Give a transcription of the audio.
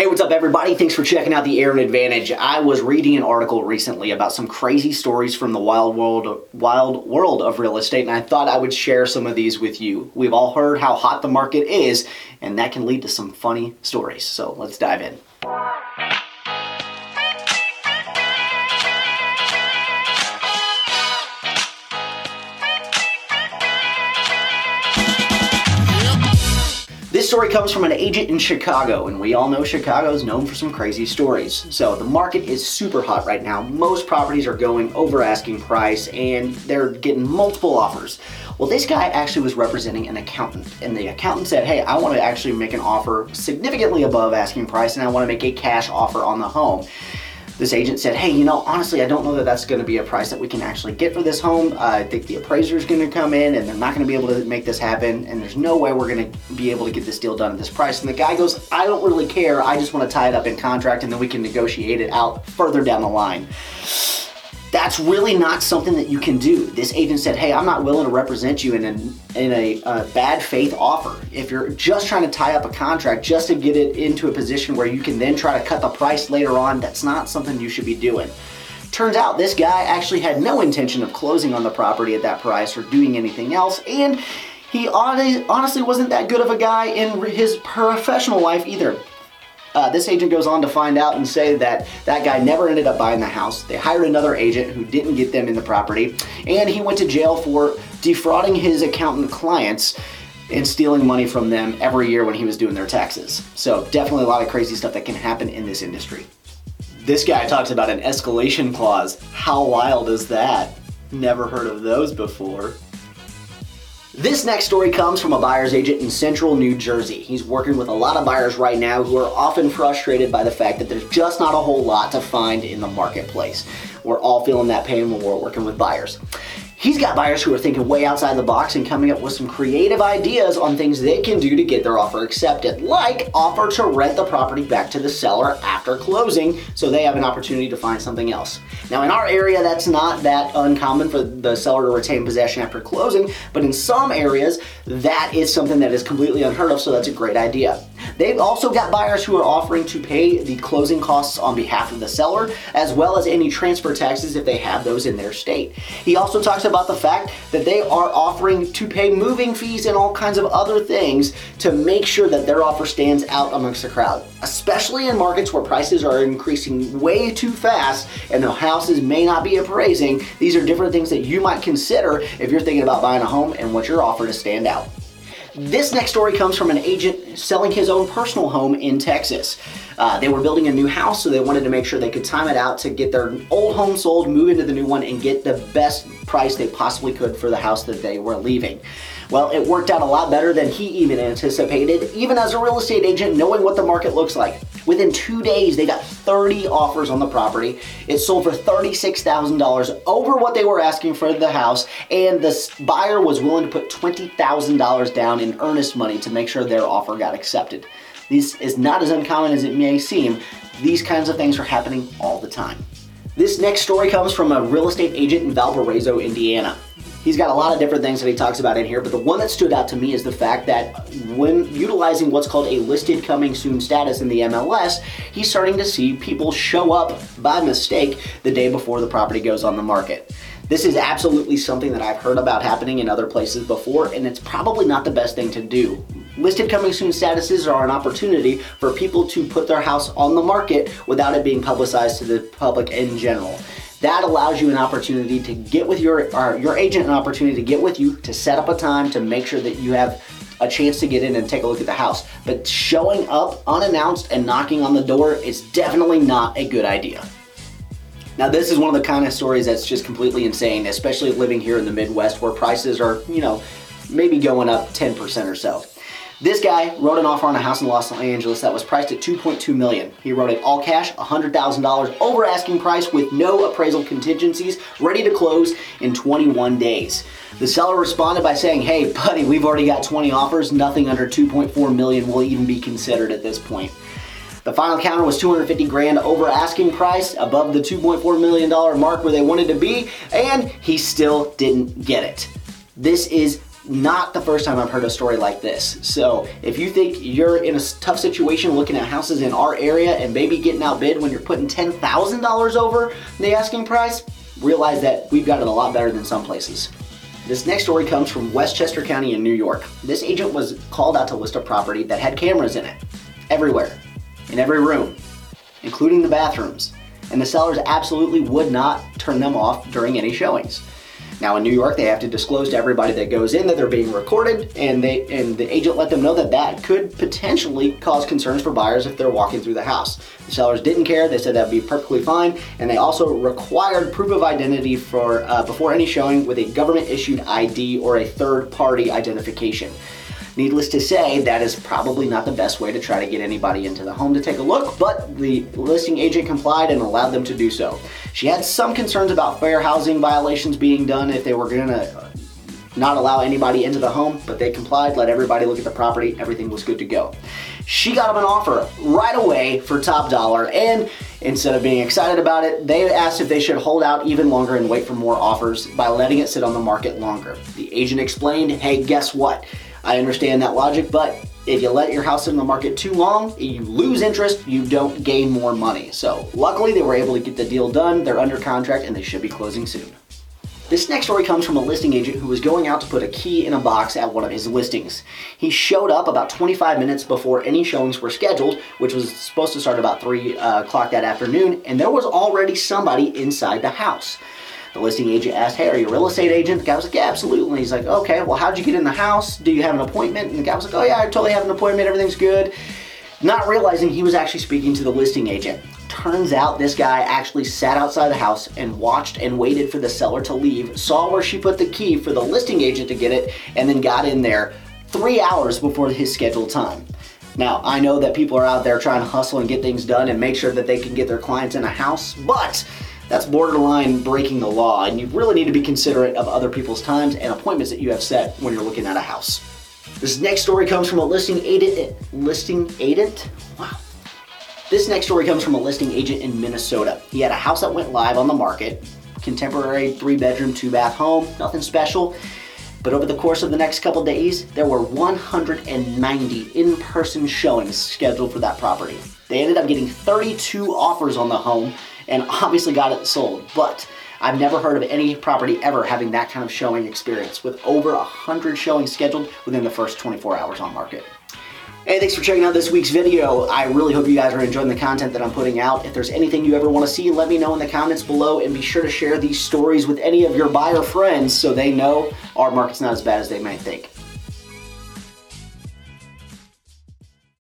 Hey, what's up, everybody? Thanks for checking out the Aaron Advantage. I was reading an article recently about some crazy stories from the wild world, wild world of real estate, and I thought I would share some of these with you. We've all heard how hot the market is, and that can lead to some funny stories. So let's dive in. Story comes from an agent in Chicago, and we all know Chicago is known for some crazy stories. So the market is super hot right now. Most properties are going over asking price, and they're getting multiple offers. Well, this guy actually was representing an accountant, and the accountant said, Hey, I want to actually make an offer significantly above asking price, and I want to make a cash offer on the home this agent said, hey, you know, honestly, I don't know that that's going to be a price that we can actually get for this home. Uh, I think the appraiser is going to come in and they're not going to be able to make this happen. And there's no way we're going to be able to get this deal done at this price. And the guy goes, I don't really care. I just want to tie it up in contract and then we can negotiate it out further down the line that's really not something that you can do. This agent said, "Hey, I'm not willing to represent you in a in a, a, bad faith offer. If you're just trying to tie up a contract just to get it into a position where you can then try to cut the price later on, that's not something you should be doing." Turns out this guy actually had no intention of closing on the property at that price or doing anything else, and he honestly wasn't that good of a guy in his professional life either. Uh, this agent goes on to find out and say that that guy never ended up buying the house. They hired another agent who didn't get them in the property, and he went to jail for defrauding his accountant clients and stealing money from them every year when he was doing their taxes. So, definitely a lot of crazy stuff that can happen in this industry. This guy talks about an escalation clause. How wild is that? Never heard of those before. This next story comes from a buyer's agent in central New Jersey. He's working with a lot of buyers right now who are often frustrated by the fact that there's just not a whole lot to find in the marketplace. We're all feeling that pain when we're working with buyers. He's got buyers who are thinking way outside the box and coming up with some creative ideas on things they can do to get their offer accepted, like offer to rent the property back to the seller after closing so they have an opportunity to find something else. Now, in our area, that's not that uncommon for the seller to retain possession after closing, but in some areas, that is something that is completely unheard of, so that's a great idea. They've also got buyers who are offering to pay the closing costs on behalf of the seller, as well as any transfer taxes if they have those in their state. He also talks about the fact that they are offering to pay moving fees and all kinds of other things to make sure that their offer stands out amongst the crowd, especially in markets where prices are increasing way too fast and the houses may not be appraising. These are different things that you might consider if you're thinking about buying a home and what your offer to stand out. This next story comes from an agent selling his own personal home in Texas. Uh, they were building a new house, so they wanted to make sure they could time it out to get their old home sold, move into the new one, and get the best price they possibly could for the house that they were leaving. Well, it worked out a lot better than he even anticipated, even as a real estate agent, knowing what the market looks like. Within two days, they got 30 offers on the property. It sold for $36,000 over what they were asking for the house, and the buyer was willing to put $20,000 down in earnest money to make sure their offer got accepted. This is not as uncommon as it may seem. These kinds of things are happening all the time. This next story comes from a real estate agent in Valparaiso, Indiana. He's got a lot of different things that he talks about in here, but the one that stood out to me is the fact that when utilizing what's called a listed coming soon status in the MLS, he's starting to see people show up by mistake the day before the property goes on the market. This is absolutely something that I've heard about happening in other places before, and it's probably not the best thing to do. Listed coming soon statuses are an opportunity for people to put their house on the market without it being publicized to the public in general. That allows you an opportunity to get with your your agent an opportunity to get with you to set up a time to make sure that you have a chance to get in and take a look at the house. But showing up unannounced and knocking on the door is definitely not a good idea. Now, this is one of the kind of stories that's just completely insane, especially living here in the Midwest where prices are, you know, maybe going up 10% or so. This guy wrote an offer on a house in Los Angeles that was priced at 2.2 million. He wrote it all cash, $100,000 over asking price with no appraisal contingencies, ready to close in 21 days. The seller responded by saying, "Hey, buddy, we've already got 20 offers. Nothing under 2.4 million will even be considered at this point." The final counter was 250 grand over asking price, above the 2.4 million dollar mark where they wanted to be, and he still didn't get it. This is not the first time I've heard a story like this. So if you think you're in a tough situation looking at houses in our area and maybe getting outbid when you're putting $10,000 over the asking price, realize that we've got it a lot better than some places. This next story comes from Westchester County in New York. This agent was called out to list a property that had cameras in it, everywhere, in every room, including the bathrooms. And the sellers absolutely would not turn them off during any showings. Now in New York, they have to disclose to everybody that goes in that they're being recorded, and they and the agent let them know that that could potentially cause concerns for buyers if they're walking through the house. The sellers didn't care; they said that'd be perfectly fine, and they also required proof of identity for uh, before any showing with a government-issued ID or a third-party identification. Needless to say, that is probably not the best way to try to get anybody into the home to take a look, but the listing agent complied and allowed them to do so. She had some concerns about fair housing violations being done if they were going to not allow anybody into the home, but they complied, let everybody look at the property, everything was good to go. She got them an offer right away for top dollar, and instead of being excited about it, they asked if they should hold out even longer and wait for more offers by letting it sit on the market longer. The agent explained, hey, guess what? I understand that logic, but if you let your house sit in the market too long, you lose interest, you don't gain more money. So luckily they were able to get the deal done, they're under contract and they should be closing soon. This next story comes from a listing agent who was going out to put a key in a box at one of his listings. He showed up about 25 minutes before any showings were scheduled, which was supposed to start about 3 uh, o'clock that afternoon, and there was already somebody inside the house. The listing agent asked, Hey, are you a real estate agent? The guy was like, Yeah, absolutely. He's like, Okay, well, how'd you get in the house? Do you have an appointment? And the guy was like, Oh, yeah, I totally have an appointment. Everything's good. Not realizing he was actually speaking to the listing agent. Turns out this guy actually sat outside the house and watched and waited for the seller to leave, saw where she put the key for the listing agent to get it, and then got in there three hours before his scheduled time. Now, I know that people are out there trying to hustle and get things done and make sure that they can get their clients in a house, but that's borderline breaking the law, and you really need to be considerate of other people's times and appointments that you have set when you're looking at a house. This next story comes from a listing agent. Listing agent? Wow. This next story comes from a listing agent in Minnesota. He had a house that went live on the market, contemporary three bedroom, two bath home, nothing special. But over the course of the next couple days, there were 190 in person showings scheduled for that property. They ended up getting 32 offers on the home and obviously got it sold. But I've never heard of any property ever having that kind of showing experience with over 100 showings scheduled within the first 24 hours on market. Hey, thanks for checking out this week's video. I really hope you guys are enjoying the content that I'm putting out. If there's anything you ever want to see, let me know in the comments below and be sure to share these stories with any of your buyer friends so they know our market's not as bad as they might think.